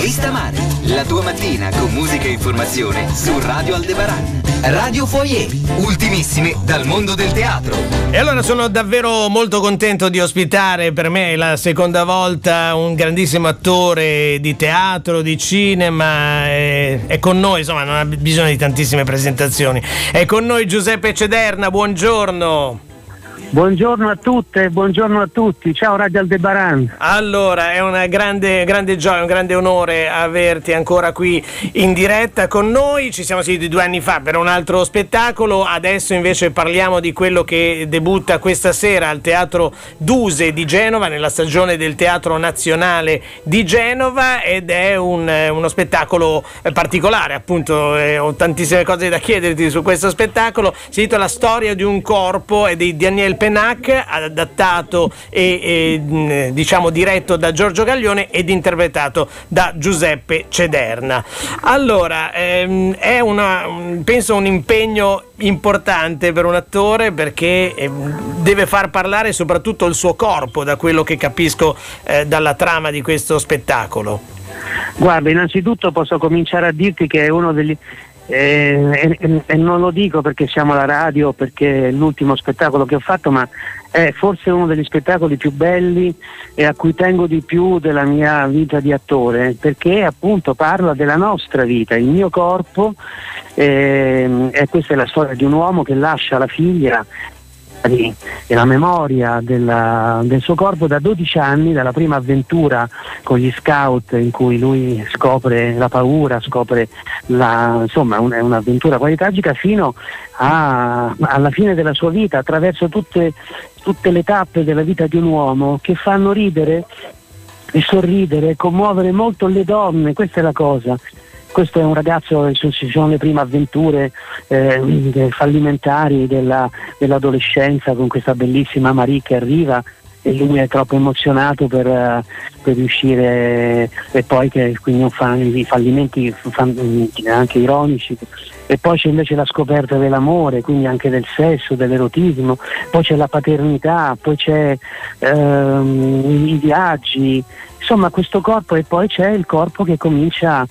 Vista Mare, la tua mattina con musica e informazione su Radio Aldebaran. Radio Foyer, ultimissime dal mondo del teatro. E allora sono davvero molto contento di ospitare per me la seconda volta un grandissimo attore di teatro, di cinema, è, è con noi, insomma non ha bisogno di tantissime presentazioni. È con noi Giuseppe Cederna, buongiorno. Buongiorno a tutte, buongiorno a tutti, ciao Radio Aldebaran. Allora, è una grande, grande gioia, un grande onore averti ancora qui in diretta con noi. Ci siamo sentiti due anni fa per un altro spettacolo, adesso invece parliamo di quello che debutta questa sera al Teatro Duse di Genova, nella stagione del Teatro Nazionale di Genova ed è un, uno spettacolo particolare, appunto, eh, ho tantissime cose da chiederti su questo spettacolo. Si intitola La storia di un corpo e di Daniel Penac, adattato e, e diciamo diretto da Giorgio Gaglione ed interpretato da Giuseppe Cederna. Allora, ehm, è una, penso un impegno importante per un attore perché ehm, deve far parlare soprattutto il suo corpo, da quello che capisco eh, dalla trama di questo spettacolo. Guarda, innanzitutto posso cominciare a dirti che è uno degli, eh, e, e, non lo dico perché siamo alla radio, perché è l'ultimo spettacolo che ho fatto, ma è forse uno degli spettacoli più belli e a cui tengo di più della mia vita di attore, perché appunto parla della nostra vita, il mio corpo, eh, e questa è la storia di un uomo che lascia la figlia e la memoria della, del suo corpo da 12 anni, dalla prima avventura con gli scout in cui lui scopre la paura, scopre la, insomma un, è un'avventura quasi tragica fino a, alla fine della sua vita, attraverso tutte, tutte le tappe della vita di un uomo che fanno ridere e sorridere, commuovere molto le donne, questa è la cosa questo è un ragazzo, ci sono le prime avventure eh, fallimentari della, dell'adolescenza con questa bellissima Marie che arriva e lui è troppo emozionato per, uh, per riuscire e poi che quindi fa i fallimenti anche ironici. E poi c'è invece la scoperta dell'amore quindi anche del sesso, dell'erotismo. Poi c'è la paternità poi c'è uh, i viaggi. Insomma questo corpo e poi c'è il corpo che comincia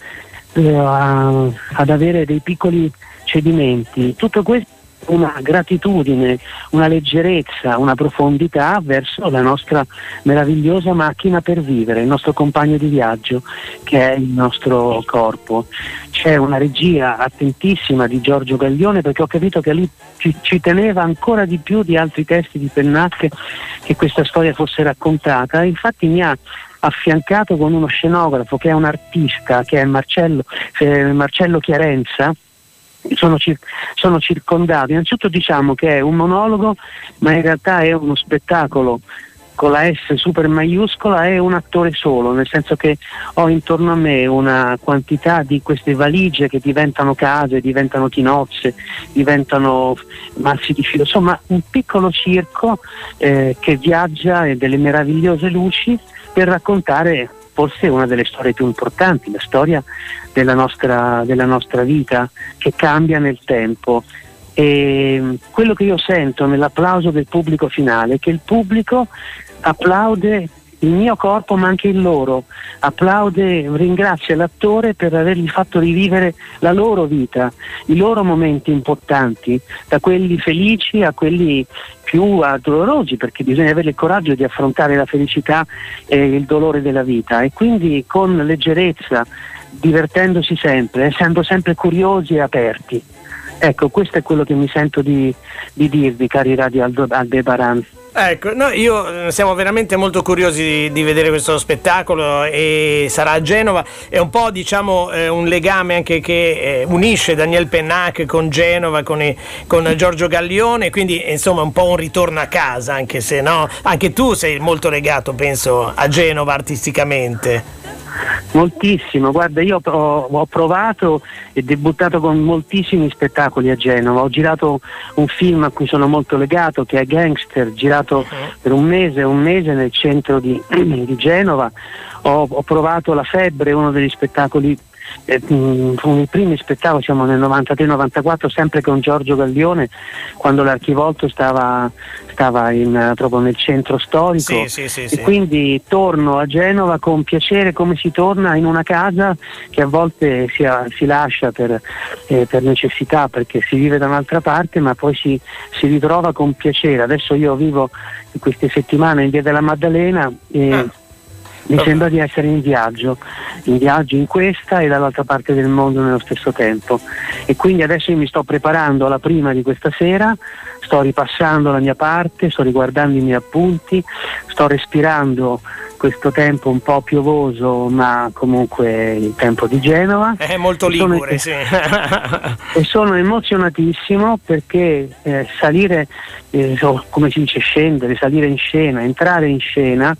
eh, ad avere dei piccoli cedimenti. Tutto questo una gratitudine, una leggerezza, una profondità verso la nostra meravigliosa macchina per vivere, il nostro compagno di viaggio che è il nostro corpo. C'è una regia attentissima di Giorgio Gaglione perché ho capito che lui ci, ci teneva ancora di più di altri testi di Pennac che questa storia fosse raccontata. Infatti mi ha affiancato con uno scenografo che è un artista, che è Marcello, eh, Marcello Chiarenza, sono, cir- sono, circondato. Innanzitutto diciamo che è un monologo, ma in realtà è uno spettacolo con la S super maiuscola e un attore solo, nel senso che ho intorno a me una quantità di queste valigie che diventano case, diventano tinozze, diventano massi di filo, insomma un piccolo circo eh, che viaggia e delle meravigliose luci per raccontare forse una delle storie più importanti, la storia della nostra, della nostra vita che cambia nel tempo. E quello che io sento nell'applauso del pubblico finale è che il pubblico applaude il mio corpo ma anche il loro, applaude, ringrazia l'attore per avergli fatto rivivere la loro vita, i loro momenti importanti, da quelli felici a quelli più dolorosi, perché bisogna avere il coraggio di affrontare la felicità e il dolore della vita e quindi con leggerezza, divertendosi sempre, essendo sempre curiosi e aperti. Ecco, questo è quello che mi sento di, di dirvi, cari Radio Aldebaran. Ecco, no, io eh, siamo veramente molto curiosi di, di, vedere questo spettacolo e sarà a Genova. È un po' diciamo eh, un legame anche che eh, unisce Daniel Pennac con Genova, con, con, Giorgio Gaglione, quindi insomma un po' un ritorno a casa, anche se no, anche tu sei molto legato, penso, a Genova artisticamente. Moltissimo, guarda io ho, ho, provato e debuttato con moltissimi spettacoli a Genova, ho girato un film a cui sono molto legato che è Gangster, girato uh-huh. per un mese, un mese nel centro di, di Genova, ho, ho, provato La Febbre, uno degli spettacoli eh, i primi spettacoli, siamo nel 93-94, sempre con Giorgio Gaglione, quando l'Archivolto stava, stava in, proprio nel centro storico. Sì, sì, sì, e quindi torno a Genova con piacere come si torna in una casa che a volte si, si lascia per, eh, per, necessità perché si vive da un'altra parte, ma poi si, si ritrova con piacere. Adesso io vivo queste settimane in via della Maddalena. E, ah mi sembra di essere in viaggio, in viaggio in questa e dall'altra parte del mondo nello stesso tempo. E quindi adesso io mi sto preparando alla prima di questa sera, sto ripassando la mia parte, sto riguardando i miei appunti, sto respirando questo tempo un po' piovoso, ma comunque il tempo di Genova. È molto ligure, sono, sì. e sono emozionatissimo perché eh, salire, eh, come si dice, scendere, salire in scena, entrare in scena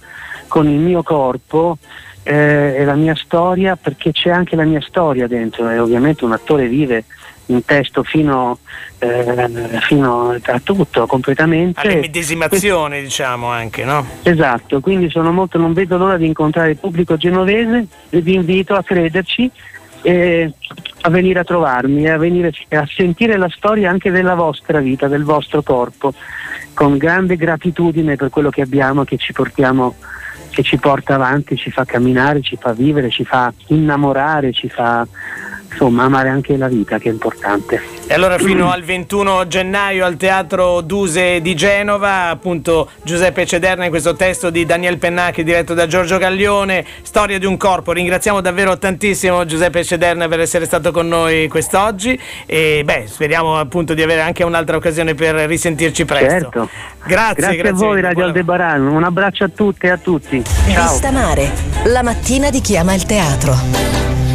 con il mio corpo eh, e la mia storia, perché c'è anche la mia storia dentro e ovviamente un attore vive un testo fino, eh, fino a tutto completamente. All'immedesimazione diciamo anche, no? Esatto, quindi sono molto, non vedo l'ora di incontrare il pubblico genovese e vi invito a crederci e a venire a trovarmi, a, venire a sentire la storia anche della vostra vita, del vostro corpo, con grande gratitudine per quello che abbiamo, che ci portiamo che ci porta avanti, ci fa camminare, ci fa vivere, ci fa innamorare, ci fa insomma amare anche la vita che è importante. E allora fino al 21 gennaio al Teatro Duse di Genova, appunto Giuseppe Cederna in questo testo di Daniel Pennacchi diretto da Giorgio Gaglione, Storia di un corpo. Ringraziamo davvero tantissimo Giuseppe Cederna per essere stato con noi quest'oggi e beh, speriamo appunto di avere anche un'altra occasione per risentirci presto. Certo. Grazie, grazie, grazie a voi Radio Aldebaran, un abbraccio a tutte e a tutti. Ciao. Vista Mare, la mattina di chi ama il teatro.